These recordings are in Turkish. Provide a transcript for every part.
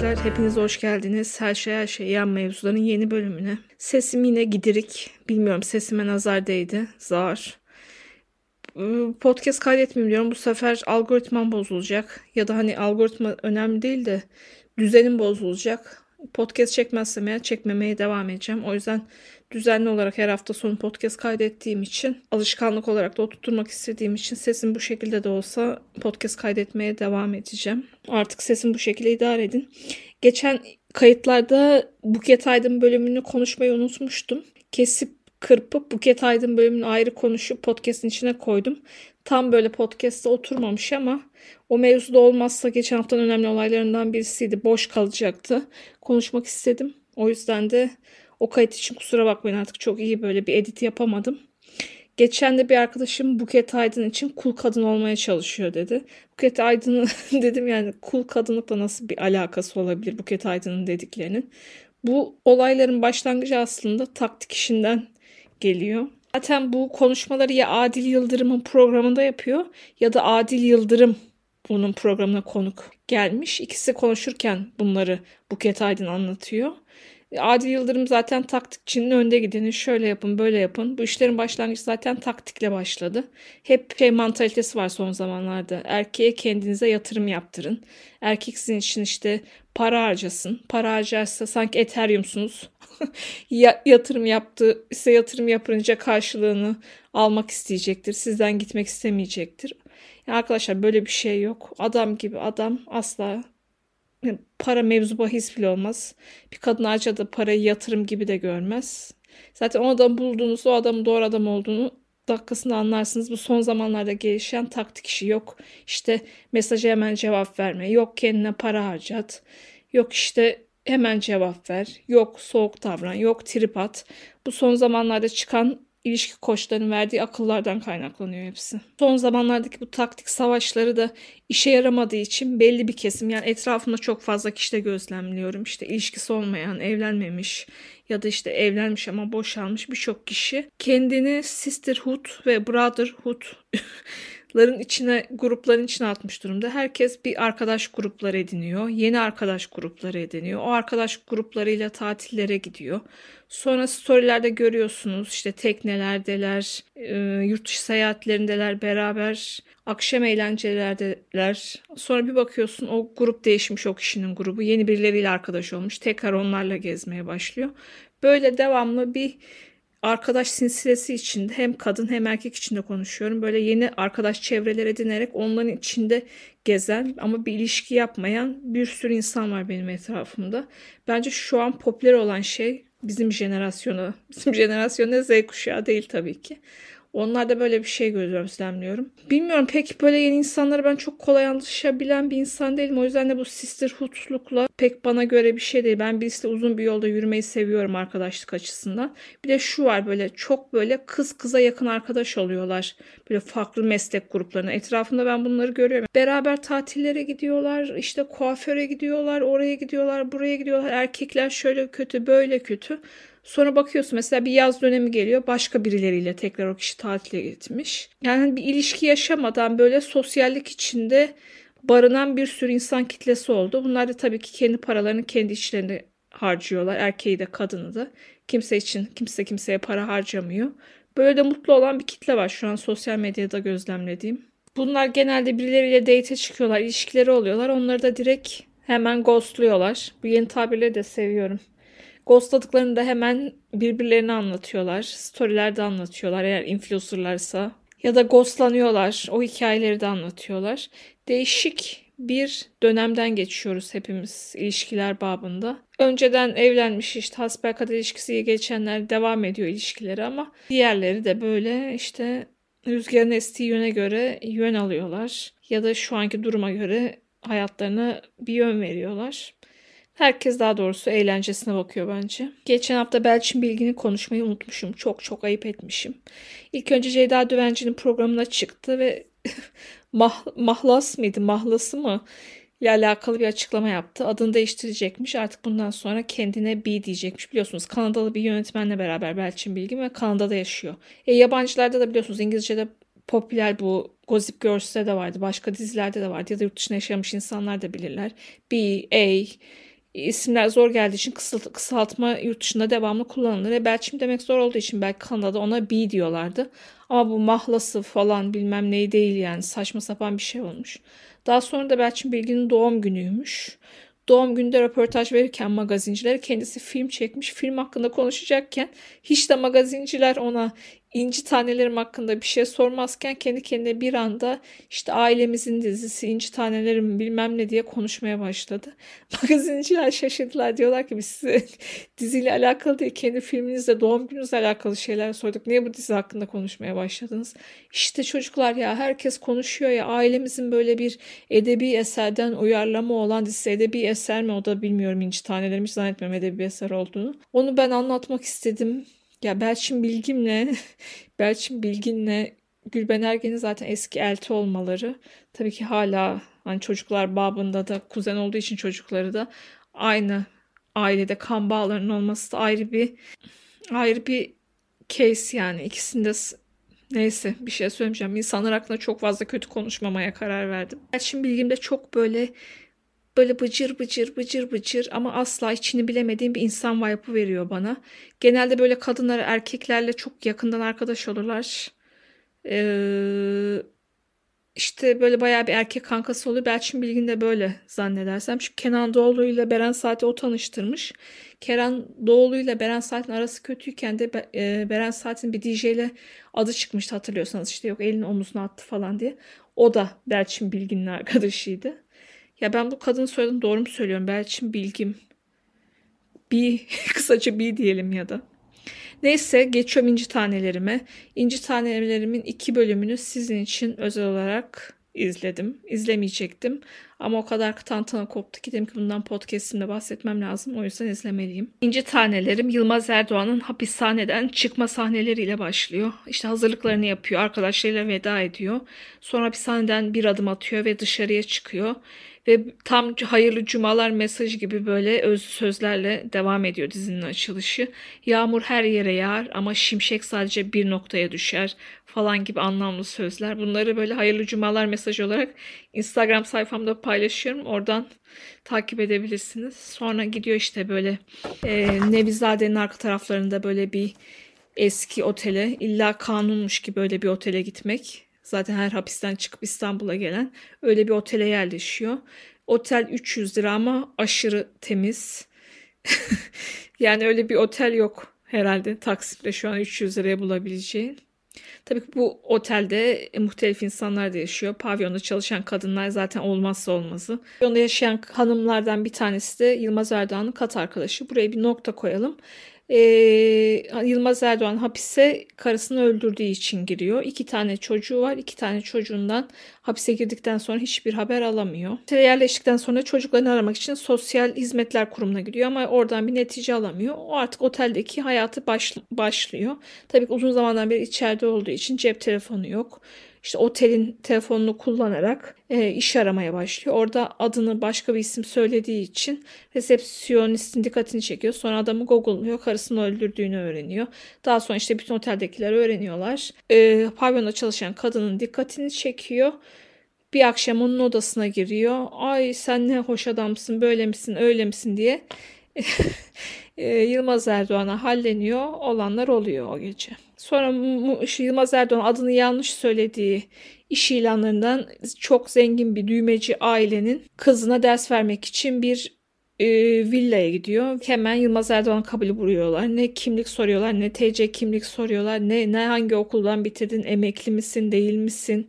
arkadaşlar. Hepiniz hoş geldiniz. Her şey her şey yan mevzuların yeni bölümüne. Sesim yine gidirik. Bilmiyorum sesime nazar değdi. Zar. Podcast kaydetmeyeyim diyorum. Bu sefer algoritmam bozulacak. Ya da hani algoritma önemli değil de düzenim bozulacak. Podcast çekmezsem eğer çekmemeye devam edeceğim. O yüzden düzenli olarak her hafta sonu podcast kaydettiğim için alışkanlık olarak da oturtmak istediğim için sesim bu şekilde de olsa podcast kaydetmeye devam edeceğim. Artık sesim bu şekilde idare edin. Geçen kayıtlarda Buket Aydın bölümünü konuşmayı unutmuştum. Kesip kırpıp Buket Aydın bölümünü ayrı konuşup podcast'in içine koydum. Tam böyle podcast'ta oturmamış ama o mevzuda olmazsa geçen haftanın önemli olaylarından birisiydi. Boş kalacaktı. Konuşmak istedim. O yüzden de o kayıt için kusura bakmayın artık çok iyi böyle bir edit yapamadım. Geçen de bir arkadaşım Buket Aydın için kul kadın olmaya çalışıyor dedi. Buket Aydın'ı dedim yani kul kadınlıkla nasıl bir alakası olabilir Buket Aydın'ın dediklerinin. Bu olayların başlangıcı aslında taktik işinden geliyor. Zaten bu konuşmaları ya Adil Yıldırım'ın programında yapıyor ya da Adil Yıldırım bunun programına konuk gelmiş. İkisi konuşurken bunları Buket Aydın anlatıyor. Adil Yıldırım zaten taktikçinin önde gideni şöyle yapın böyle yapın. Bu işlerin başlangıcı zaten taktikle başladı. Hep şey mantalitesi var son zamanlarda. Erkeğe kendinize yatırım yaptırın. Erkek sizin için işte para harcasın. Para harcarsa sanki Ethereum'sunuz. ya, yatırım yaptı ise yatırım yapınca karşılığını almak isteyecektir. Sizden gitmek istemeyecektir. Yani arkadaşlar böyle bir şey yok. Adam gibi adam asla para mevzu bahis bile olmaz. Bir kadın da parayı yatırım gibi de görmez. Zaten o adam bulduğunuzda o adamın doğru adam olduğunu dakikasında anlarsınız. Bu son zamanlarda gelişen taktik işi yok. İşte mesaja hemen cevap verme. Yok kendine para harcat. Yok işte hemen cevap ver. Yok soğuk davran. Yok trip at. Bu son zamanlarda çıkan ilişki koçlarının verdiği akıllardan kaynaklanıyor hepsi. Son zamanlardaki bu taktik savaşları da işe yaramadığı için belli bir kesim yani etrafımda çok fazla kişide gözlemliyorum. İşte ilişkisi olmayan, evlenmemiş ya da işte evlenmiş ama boşanmış birçok kişi kendini sisterhood ve brotherhood ların içine grupların içine atmış durumda. Herkes bir arkadaş grupları ediniyor. Yeni arkadaş grupları ediniyor. O arkadaş gruplarıyla tatillere gidiyor. Sonra storylerde görüyorsunuz işte teknelerdeler, e, yurt dışı seyahatlerindeler beraber, akşam eğlencelerdeler. Sonra bir bakıyorsun o grup değişmiş o kişinin grubu. Yeni birileriyle arkadaş olmuş. Tekrar onlarla gezmeye başlıyor. Böyle devamlı bir arkadaş silsilesi içinde hem kadın hem erkek içinde konuşuyorum. Böyle yeni arkadaş çevreler edinerek onların içinde gezen ama bir ilişki yapmayan bir sürü insan var benim etrafımda. Bence şu an popüler olan şey bizim jenerasyonu, bizim jenerasyonu Z kuşağı değil tabii ki. Onlarda böyle bir şey gözlemliyorum. Bilmiyorum pek böyle yeni insanlara ben çok kolay alışabilen bir insan değilim. O yüzden de bu sisterhood'lukla pek bana göre bir şey değil. Ben birisiyle uzun bir yolda yürümeyi seviyorum arkadaşlık açısından. Bir de şu var böyle çok böyle kız kıza yakın arkadaş oluyorlar. Böyle farklı meslek gruplarına. Etrafında ben bunları görüyorum. Beraber tatillere gidiyorlar. işte kuaföre gidiyorlar. Oraya gidiyorlar. Buraya gidiyorlar. Erkekler şöyle kötü böyle kötü. Sonra bakıyorsun mesela bir yaz dönemi geliyor başka birileriyle tekrar o kişi tatile gitmiş. Yani bir ilişki yaşamadan böyle sosyallik içinde barınan bir sürü insan kitlesi oldu. Bunlar da tabii ki kendi paralarını kendi içlerinde harcıyorlar. Erkeği de kadını da. Kimse için kimse kimseye para harcamıyor. Böyle de mutlu olan bir kitle var şu an sosyal medyada gözlemlediğim. Bunlar genelde birileriyle date çıkıyorlar, ilişkileri oluyorlar. Onları da direkt hemen ghostluyorlar. Bu yeni tabirleri de seviyorum. Ghostladıklarını da hemen birbirlerine anlatıyorlar. Storylerde anlatıyorlar eğer influencerlarsa. Ya da ghostlanıyorlar. O hikayeleri de anlatıyorlar. Değişik bir dönemden geçiyoruz hepimiz ilişkiler babında. Önceden evlenmiş işte hasbelkader ilişkisi geçenler devam ediyor ilişkileri ama diğerleri de böyle işte rüzgarın estiği yöne göre yön alıyorlar. Ya da şu anki duruma göre hayatlarına bir yön veriyorlar. Herkes daha doğrusu eğlencesine bakıyor bence. Geçen hafta Belçin Bilgin'i konuşmayı unutmuşum. Çok çok ayıp etmişim. İlk önce Ceyda Düvenci'nin programına çıktı ve mah, mahlas mıydı, mahlası mı? ile alakalı bir açıklama yaptı. Adını değiştirecekmiş. Artık bundan sonra kendine B diyecekmiş. Biliyorsunuz Kanadalı bir yönetmenle beraber Belçin Bilgin ve Kanada'da yaşıyor. E, yabancılarda da biliyorsunuz İngilizce'de popüler bu Gossip Girls'te de vardı. Başka dizilerde de vardı. Ya da yurt dışında yaşamış insanlar da bilirler. B, A, isimler zor geldiği için kısalt, kısaltma yurt dışında devamlı kullanılır. E Belçim demek zor olduğu için belki Kanada'da ona B diyorlardı. Ama bu mahlası falan bilmem neyi değil yani saçma sapan bir şey olmuş. Daha sonra da Belçin Bilgin'in doğum günüymüş. Doğum gününde röportaj verirken magazincilere kendisi film çekmiş. Film hakkında konuşacakken hiç de magazinciler ona İnci Tanelerim hakkında bir şey sormazken kendi kendine bir anda işte ailemizin dizisi İnci Tanelerim bilmem ne diye konuşmaya başladı. Magazinciler şaşırdılar. Diyorlar ki biz size diziyle alakalı değil kendi filminizle doğum gününüzle alakalı şeyler sorduk. Niye bu dizi hakkında konuşmaya başladınız? İşte çocuklar ya herkes konuşuyor ya ailemizin böyle bir edebi eserden uyarlama olan dizisi edebi eser mi o da bilmiyorum İnci Tanelerim hiç zannetmiyorum edebi eser olduğunu. Onu ben anlatmak istedim ya Belçin Bilgin'le Belçin Bilgin'le Gülben Ergen'in zaten eski elti olmaları tabii ki hala hani çocuklar babında da kuzen olduğu için çocukları da aynı ailede kan bağlarının olması da ayrı bir ayrı bir case yani ikisinde neyse bir şey söylemeyeceğim. İnsanlar hakkında çok fazla kötü konuşmamaya karar verdim. Belçin Bilgin de çok böyle böyle bıcır bıcır bıcır bıcır ama asla içini bilemediğim bir insan vibe'ı veriyor bana. Genelde böyle kadınlar erkeklerle çok yakından arkadaş olurlar. Ee, işte böyle bayağı bir erkek kankası oluyor. Belçin Bilgin de böyle zannedersem. Çünkü Kenan Doğulu ile Beren Saat'i o tanıştırmış. Kenan Doğulu ile Beren Saat'in arası kötüyken de e, Beren Saat'in bir DJ ile adı çıkmıştı hatırlıyorsanız. işte yok elini omuzuna attı falan diye. O da Belçin Bilgin'in arkadaşıydı. Ya ben bu kadın soyadını doğru mu söylüyorum? Belçin Bilgim. Bir kısaca bir diyelim ya da. Neyse geçiyorum inci tanelerime. İnci tanelerimin iki bölümünü sizin için özel olarak izledim. İzlemeyecektim. Ama o kadar tantana koptu ki dedim ki bundan podcastimde bahsetmem lazım. O yüzden izlemeliyim. İnci Tanelerim Yılmaz Erdoğan'ın hapishaneden çıkma sahneleriyle başlıyor. İşte hazırlıklarını yapıyor. Arkadaşlarıyla veda ediyor. Sonra hapishaneden bir adım atıyor ve dışarıya çıkıyor ve tam hayırlı cumalar mesajı gibi böyle öz sözlerle devam ediyor dizinin açılışı. Yağmur her yere yağar ama şimşek sadece bir noktaya düşer falan gibi anlamlı sözler. Bunları böyle hayırlı cumalar mesajı olarak Instagram sayfamda paylaşıyorum. Oradan takip edebilirsiniz. Sonra gidiyor işte böyle e, Nevizade'nin arka taraflarında böyle bir eski otele illa kanunmuş gibi böyle bir otele gitmek Zaten her hapisten çıkıp İstanbul'a gelen öyle bir otele yerleşiyor. Otel 300 lira ama aşırı temiz. yani öyle bir otel yok herhalde Taksim'de şu an 300 liraya bulabileceğin. Tabii ki bu otelde muhtelif insanlar da yaşıyor. Pavyonda çalışan kadınlar zaten olmazsa olmazı. Pavyonda yaşayan hanımlardan bir tanesi de Yılmaz Erdoğan'ın kat arkadaşı. Buraya bir nokta koyalım e, Yılmaz Erdoğan hapise karısını öldürdüğü için giriyor. İki tane çocuğu var. İki tane çocuğundan hapise girdikten sonra hiçbir haber alamıyor. Yerleştikten sonra çocuklarını aramak için sosyal hizmetler kurumuna gidiyor ama oradan bir netice alamıyor. O artık oteldeki hayatı baş, başlıyor. Tabii uzun zamandan beri içeride olduğu için cep telefonu yok işte otelin telefonunu kullanarak e, iş aramaya başlıyor. Orada adını başka bir isim söylediği için resepsiyonistin dikkatini çekiyor. Sonra adamı google'luyor. Karısını öldürdüğünü öğreniyor. Daha sonra işte bütün oteldekiler öğreniyorlar. E, pavyonda çalışan kadının dikkatini çekiyor. Bir akşam onun odasına giriyor. Ay sen ne hoş adamsın böyle misin öyle misin diye e, Yılmaz Erdoğan'a halleniyor. Olanlar oluyor o gece. Sonra Yılmaz Erdoğan adını yanlış söylediği iş ilanlarından çok zengin bir düğmeci ailenin kızına ders vermek için bir e, villaya gidiyor. Hemen Yılmaz Erdoğan kabul vuruyorlar. Ne kimlik soruyorlar, ne TC kimlik soruyorlar, ne ne hangi okuldan bitirdin, emekli misin, değil misin,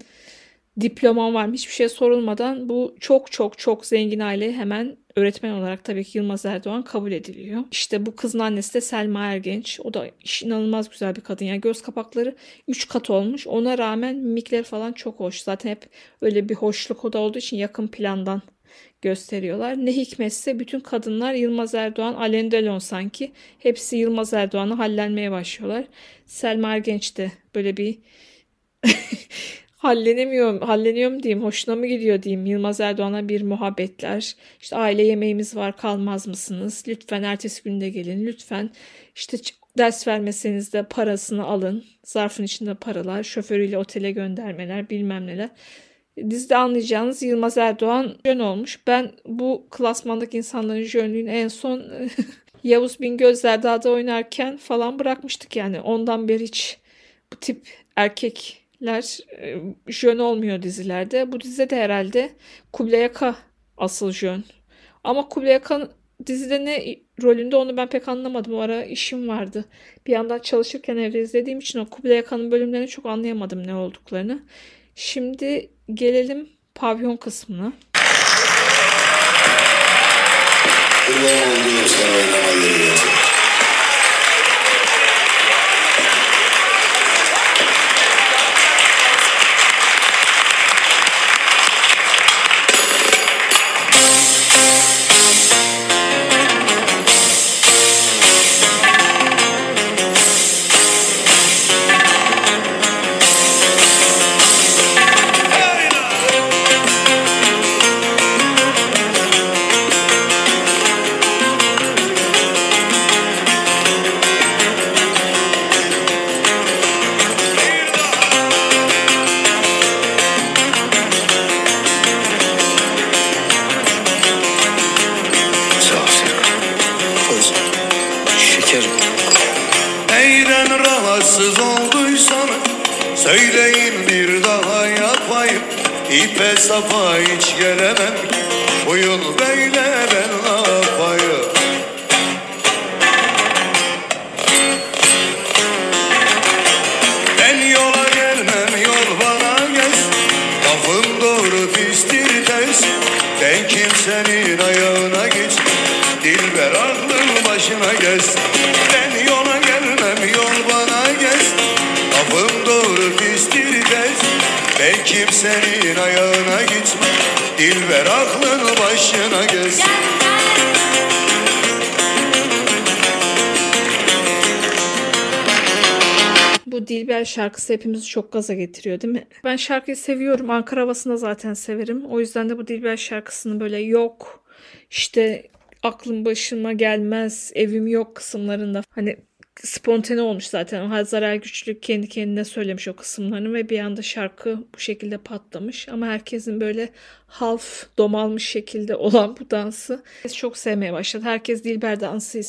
diploman var hiçbir şey sorulmadan bu çok çok çok zengin aile hemen öğretmen olarak tabii ki Yılmaz Erdoğan kabul ediliyor. İşte bu kızın annesi de Selma Ergenç. O da inanılmaz güzel bir kadın. Yani göz kapakları 3 kat olmuş. Ona rağmen mimikleri falan çok hoş. Zaten hep öyle bir hoşluk o da olduğu için yakın plandan gösteriyorlar. Ne hikmetse bütün kadınlar Yılmaz Erdoğan, Alain Delon sanki. Hepsi Yılmaz Erdoğan'a hallenmeye başlıyorlar. Selma Ergenç de böyle bir hallenemiyorum, halleniyorum diyeyim, hoşuna mı gidiyor diyeyim. Yılmaz Erdoğan'a bir muhabbetler. İşte aile yemeğimiz var, kalmaz mısınız? Lütfen ertesi günde gelin. Lütfen işte ders vermeseniz de parasını alın. Zarfın içinde paralar, şoförüyle otele göndermeler, bilmem neler. Dizide anlayacağınız Yılmaz Erdoğan jön olmuş. Ben bu klasmandaki insanların jönlüğünü en son Yavuz Bingöl Dağ'da oynarken falan bırakmıştık yani. Ondan beri hiç bu tip erkekler e, jön olmuyor dizilerde. Bu dizide de herhalde Kubilay Aka asıl jön. Ama Kubilay Aka dizide ne rolünde onu ben pek anlamadım. O ara işim vardı. Bir yandan çalışırken evde izlediğim için o Kubilay Akan'ın bölümlerini çok anlayamadım ne olduklarını. Şimdi gelelim pavyon kısmına. Kurban olduğum sana ters Ben kimsenin ayağına geç Dilber aklın başına gez Ben yola gelmem yol bana gez Lafım doğru pistir ters Ben kimsenin ayağına gitme Dilber aklını başına gez Dilber şarkısı hepimizi çok gaza getiriyor değil mi? Ben şarkıyı seviyorum. Ankara havasında zaten severim. O yüzden de bu Dilber şarkısını böyle yok işte aklım başıma gelmez, evim yok kısımlarında hani spontane olmuş zaten. Hazar Ergüçlü kendi kendine söylemiş o kısımlarını ve bir anda şarkı bu şekilde patlamış. Ama herkesin böyle half domalmış şekilde olan bu dansı çok sevmeye başladı. Herkes Dilber dansı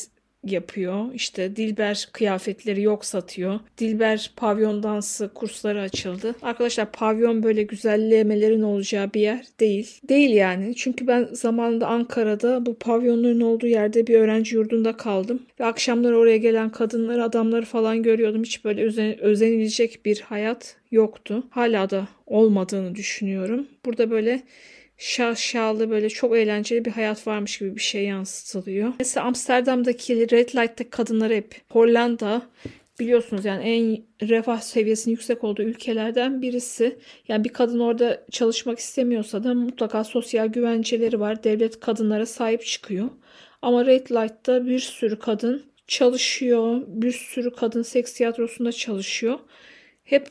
yapıyor. İşte Dilber kıyafetleri yok satıyor. Dilber pavyon dansı kursları açıldı. Arkadaşlar pavyon böyle güzellemelerin olacağı bir yer değil. Değil yani. Çünkü ben zamanında Ankara'da bu pavyonların olduğu yerde bir öğrenci yurdunda kaldım. Ve akşamları oraya gelen kadınları, adamları falan görüyordum. Hiç böyle özen, özenilecek bir hayat yoktu. Hala da olmadığını düşünüyorum. Burada böyle şaşalı böyle çok eğlenceli bir hayat varmış gibi bir şey yansıtılıyor. Mesela Amsterdam'daki Red Light'taki kadınlar hep Hollanda biliyorsunuz yani en refah seviyesinin yüksek olduğu ülkelerden birisi. Yani bir kadın orada çalışmak istemiyorsa da mutlaka sosyal güvenceleri var. Devlet kadınlara sahip çıkıyor. Ama Red Light'ta bir sürü kadın çalışıyor. Bir sürü kadın seks tiyatrosunda çalışıyor. Hep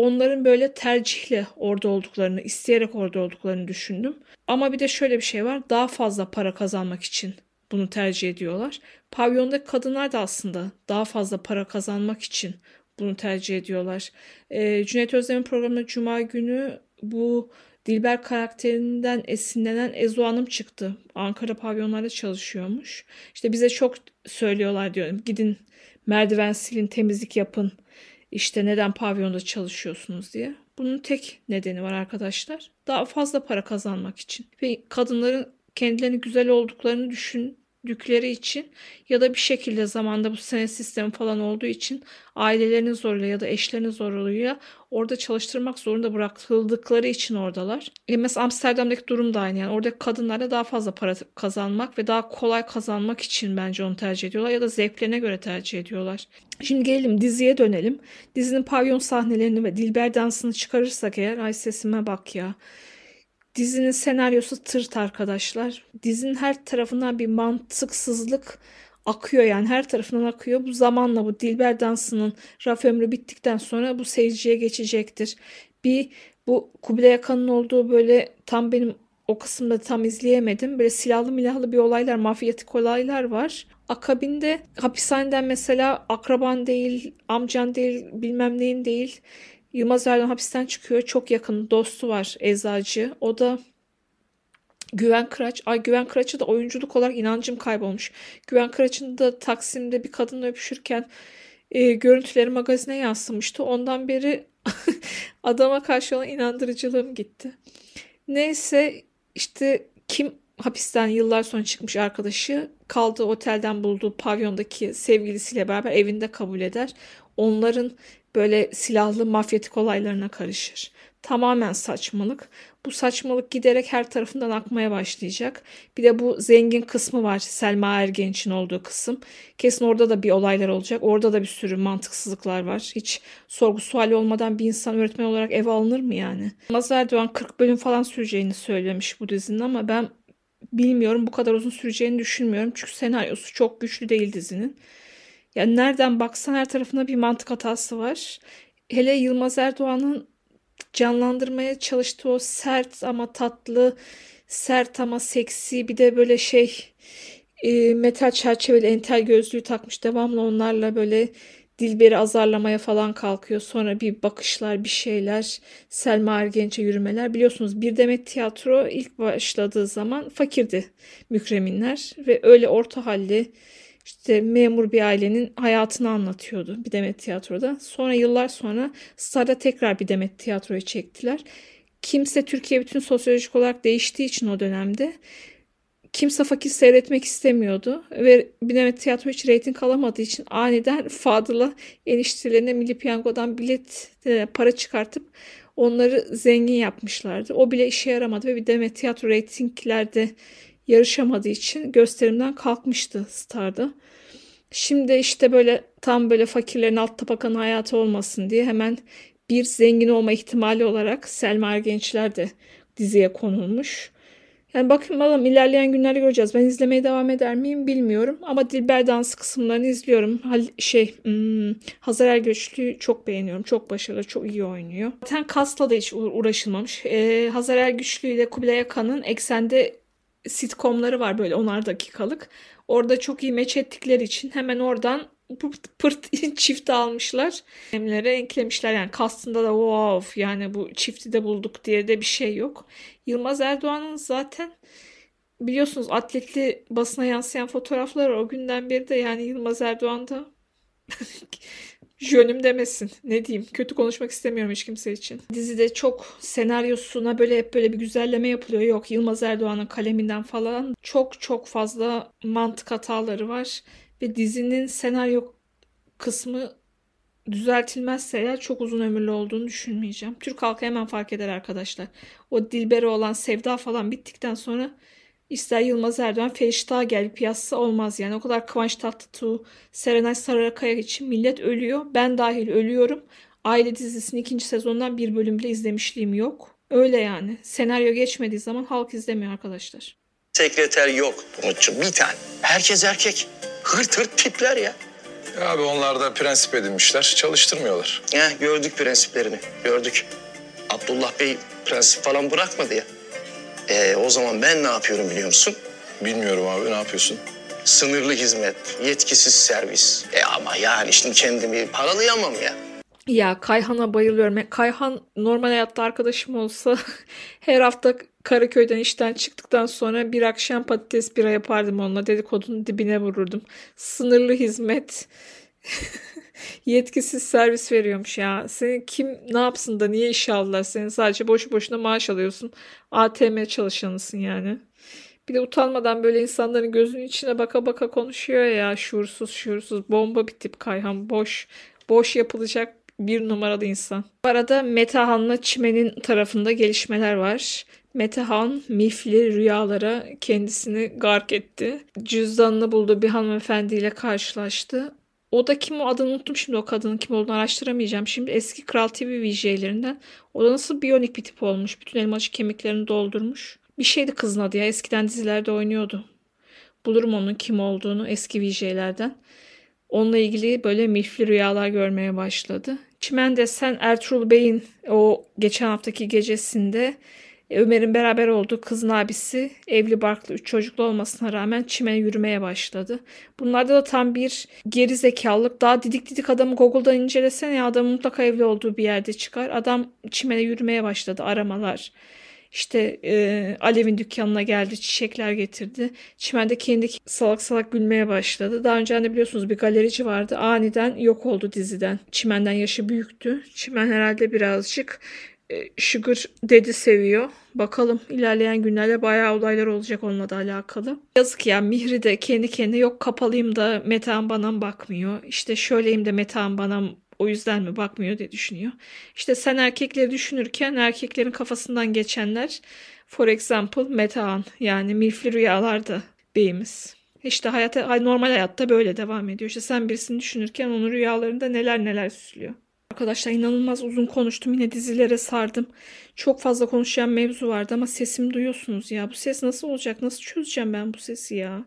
onların böyle tercihle orada olduklarını, isteyerek orada olduklarını düşündüm. Ama bir de şöyle bir şey var. Daha fazla para kazanmak için bunu tercih ediyorlar. Pavyondaki kadınlar da aslında daha fazla para kazanmak için bunu tercih ediyorlar. E, Cüneyt Özdemir'in programında Cuma günü bu Dilber karakterinden esinlenen Ezo Hanım çıktı. Ankara pavyonlarda çalışıyormuş. İşte bize çok söylüyorlar diyorum. Gidin merdiven silin, temizlik yapın işte neden pavyonda çalışıyorsunuz diye. Bunun tek nedeni var arkadaşlar. Daha fazla para kazanmak için. Ve kadınların kendilerini güzel olduklarını düşündükleri için ya da bir şekilde zamanda bu sene sistemi falan olduğu için ailelerinin zoruyla ya da eşlerinin zoruyla orada çalıştırmak zorunda bırakıldıkları için oradalar. E mesela Amsterdam'daki durum da aynı. Yani oradaki kadınlara daha fazla para kazanmak ve daha kolay kazanmak için bence onu tercih ediyorlar ya da zevklerine göre tercih ediyorlar. Şimdi gelelim diziye dönelim. Dizinin pavyon sahnelerini ve Dilber dansını çıkarırsak eğer ay sesime bak ya. Dizinin senaryosu tırt arkadaşlar. Dizinin her tarafından bir mantıksızlık akıyor yani her tarafından akıyor. Bu zamanla bu Dilber dansının raf ömrü bittikten sonra bu seyirciye geçecektir. Bir bu Kubilay Akan'ın olduğu böyle tam benim o kısımda tam izleyemedim. Böyle silahlı milahlı bir olaylar, mafyatik olaylar var. Akabinde hapishaneden mesela akraban değil, amcan değil, bilmem neyin değil Yılmaz Erdoğan hapisten çıkıyor. Çok yakın dostu var eczacı. O da Güven Kıraç. Ay Güven Kıraç'a da oyunculuk olarak inancım kaybolmuş. Güven Kıraç'ın da Taksim'de bir kadınla öpüşürken e, görüntüleri magazine yansımıştı. Ondan beri adama karşı olan inandırıcılığım gitti. Neyse işte kim hapisten yıllar sonra çıkmış arkadaşı kaldığı otelden bulduğu pavyondaki sevgilisiyle beraber evinde kabul eder. Onların böyle silahlı mafyatik olaylarına karışır. Tamamen saçmalık. Bu saçmalık giderek her tarafından akmaya başlayacak. Bir de bu zengin kısmı var. Selma Ergenç'in olduğu kısım. Kesin orada da bir olaylar olacak. Orada da bir sürü mantıksızlıklar var. Hiç sorgu suali olmadan bir insan öğretmen olarak eve alınır mı yani? Yılmaz Erdoğan 40 bölüm falan süreceğini söylemiş bu dizinin ama ben bilmiyorum bu kadar uzun süreceğini düşünmüyorum. Çünkü senaryosu çok güçlü değil dizinin. Yani nereden baksan her tarafında bir mantık hatası var. Hele Yılmaz Erdoğan'ın canlandırmaya çalıştığı o sert ama tatlı, sert ama seksi bir de böyle şey e, metal çerçeveli entel gözlüğü takmış devamlı onlarla böyle Dilber'i azarlamaya falan kalkıyor. Sonra bir bakışlar, bir şeyler, Selma Ergenç'e yürümeler. Biliyorsunuz Bir Demet Tiyatro ilk başladığı zaman fakirdi Mükreminler ve öyle orta halli işte memur bir ailenin hayatını anlatıyordu bir Demet Tiyatro'da. Sonra yıllar sonra Star'da tekrar bir Demet Tiyatro'yu çektiler. Kimse Türkiye bütün sosyolojik olarak değiştiği için o dönemde kimse fakir seyretmek istemiyordu ve bir Demet Tiyatro hiç reyting alamadığı için aniden Fadıl'a eniştelerine Milli Piyango'dan bilet e, para çıkartıp onları zengin yapmışlardı. O bile işe yaramadı ve bir Demet Tiyatro reytinglerde yarışamadığı için gösterimden kalkmıştı Star'da. Şimdi işte böyle tam böyle fakirlerin alt tabakanın hayatı olmasın diye hemen bir zengin olma ihtimali olarak Selma Ergençler de diziye konulmuş. Yani bakın bakalım ilerleyen günlerde göreceğiz. Ben izlemeye devam eder miyim bilmiyorum. Ama Dilber Dansı kısımlarını izliyorum. Hal, şey hmm, Hazar Ergüçlü'yü çok beğeniyorum. Çok başarılı, çok iyi oynuyor. Zaten Kas'la da hiç uğraşılmamış. Ee, Hazar Ergüçlü ile Kubilay Akan'ın eksende sitcomları var böyle onar dakikalık. Orada çok iyi meç ettikleri için hemen oradan pırt, pırt çifti almışlar. Emlere eklemişler yani kastında da wow yani bu çifti de bulduk diye de bir şey yok. Yılmaz Erdoğan'ın zaten biliyorsunuz atletli basına yansıyan fotoğraflar o günden beri de yani Yılmaz Erdoğan da jönüm demesin. Ne diyeyim? Kötü konuşmak istemiyorum hiç kimse için. Dizide çok senaryosuna böyle hep böyle bir güzelleme yapılıyor. Yok Yılmaz Erdoğan'ın kaleminden falan çok çok fazla mantık hataları var. Ve dizinin senaryo kısmı düzeltilmezse eğer çok uzun ömürlü olduğunu düşünmeyeceğim. Türk halkı hemen fark eder arkadaşlar. O Dilber'e olan sevda falan bittikten sonra İster Yılmaz Erdoğan, Feriştah gel piyasası olmaz yani. O kadar Kıvanç Tatlıtuğ, Serenay Sarıkaya için millet ölüyor. Ben dahil ölüyorum. Aile dizisinin ikinci sezondan bir bölüm bile izlemişliğim yok. Öyle yani. Senaryo geçmediği zaman halk izlemiyor arkadaşlar. Sekreter yok Umut'cum bir tane. Herkes erkek. Hırt hırt tipler ya. Ya abi onlar da prensip edinmişler, çalıştırmıyorlar. Ya gördük prensiplerini, gördük. Abdullah Bey prensip falan bırakmadı ya. Ee, o zaman ben ne yapıyorum biliyor musun? Bilmiyorum abi ne yapıyorsun? Sınırlı hizmet, yetkisiz servis. E ama yani şimdi kendimi paralayamam ya. Ya Kayhan'a bayılıyorum. Kayhan normal hayatta arkadaşım olsa her hafta Karaköy'den işten çıktıktan sonra bir akşam patates bira yapardım onunla. Dedikodunun dibine vururdum. Sınırlı hizmet. Yetkisiz servis veriyormuş ya. Seni kim ne yapsın da niye işe aldılar seni? Sadece boşu boşuna maaş alıyorsun. ATM çalışanısın yani. Bir de utanmadan böyle insanların gözünün içine baka baka konuşuyor ya. Şuursuz şuursuz bomba bir tip Kayhan. Boş. Boş yapılacak bir numaralı insan. Bu arada Metahan'la Çimen'in tarafında gelişmeler var. Metehan mifli rüyalara kendisini gark etti. Cüzdanını buldu bir hanımefendiyle karşılaştı. O da kim o adını unuttum şimdi o kadının kim olduğunu araştıramayacağım. Şimdi eski Kral TV VJ'lerinden. O da nasıl biyonik bir tip olmuş. Bütün elmacık kemiklerini doldurmuş. Bir şeydi kızın adı ya. Eskiden dizilerde oynuyordu. Bulurum onun kim olduğunu eski VJ'lerden. Onunla ilgili böyle milfli rüyalar görmeye başladı. Çimen desen Ertuğrul Bey'in o geçen haftaki gecesinde Ömer'in beraber olduğu kızın abisi evli barklı üç çocuklu olmasına rağmen çimene yürümeye başladı. Bunlarda da tam bir geri zekalılık. Daha didik didik adamı Google'dan incelesene ya adam mutlaka evli olduğu bir yerde çıkar. Adam çimene yürümeye başladı aramalar. İşte e, Alev'in dükkanına geldi, çiçekler getirdi. Çimende kendi salak salak gülmeye başladı. Daha önce de biliyorsunuz bir galerici vardı. Aniden yok oldu diziden. Çimen'den yaşı büyüktü. Çimen herhalde birazcık e, Sugar dedi seviyor. Bakalım ilerleyen günlerde bayağı olaylar olacak onunla da alakalı. Yazık ya Mihri de kendi kendine yok kapalıyım da Metehan bana bakmıyor. İşte şöyleyim de Metehan bana o yüzden mi bakmıyor diye düşünüyor. İşte sen erkekleri düşünürken erkeklerin kafasından geçenler for example Metehan yani milfli rüyalarda beyimiz. İşte hayata, normal hayatta böyle devam ediyor. İşte sen birisini düşünürken onun rüyalarında neler neler süslüyor. Arkadaşlar inanılmaz uzun konuştum. Yine dizilere sardım. Çok fazla konuşacağım mevzu vardı ama sesimi duyuyorsunuz ya. Bu ses nasıl olacak? Nasıl çözeceğim ben bu sesi ya?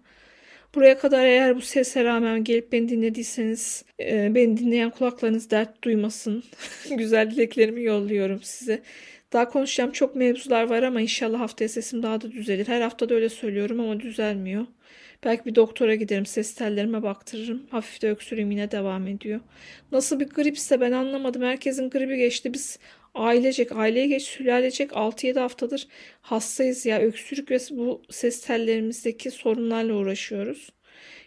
Buraya kadar eğer bu sese rağmen gelip beni dinlediyseniz e, beni dinleyen kulaklarınız dert duymasın. Güzel dileklerimi yolluyorum size. Daha konuşacağım çok mevzular var ama inşallah haftaya sesim daha da düzelir. Her hafta da öyle söylüyorum ama düzelmiyor. Belki bir doktora giderim, ses tellerime baktırırım. Hafif de öksürüğüm yine devam ediyor. Nasıl bir gripse ben anlamadım. Herkesin gribi geçti. Biz ailecek, aileye geç, sülalecek 6-7 haftadır hastayız ya. Öksürük ve bu ses tellerimizdeki sorunlarla uğraşıyoruz.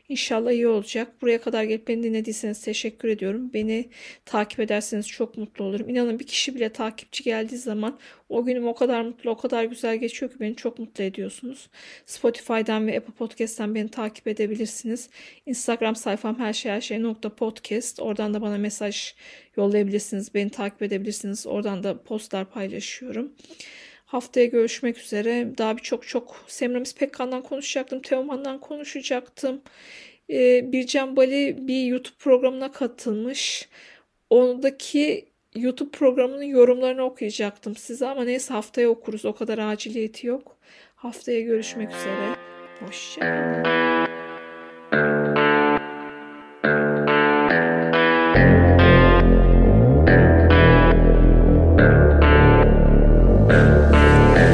İnşallah iyi olacak. Buraya kadar gelip beni dinlediyseniz teşekkür ediyorum. Beni takip ederseniz çok mutlu olurum. İnanın bir kişi bile takipçi geldiği zaman o günüm o kadar mutlu, o kadar güzel geçiyor ki beni çok mutlu ediyorsunuz. Spotify'dan ve Apple Podcast'ten beni takip edebilirsiniz. Instagram sayfam her şey her şey nokta podcast. Oradan da bana mesaj yollayabilirsiniz. Beni takip edebilirsiniz. Oradan da postlar paylaşıyorum. Haftaya görüşmek üzere. Daha birçok çok Semramis Pekkan'dan konuşacaktım. Teoman'dan konuşacaktım. Ee, Bircan Bali bir YouTube programına katılmış. Ondaki YouTube programının yorumlarını okuyacaktım size ama neyse haftaya okuruz. O kadar aciliyeti yok. Haftaya görüşmek üzere. Hoşçakalın.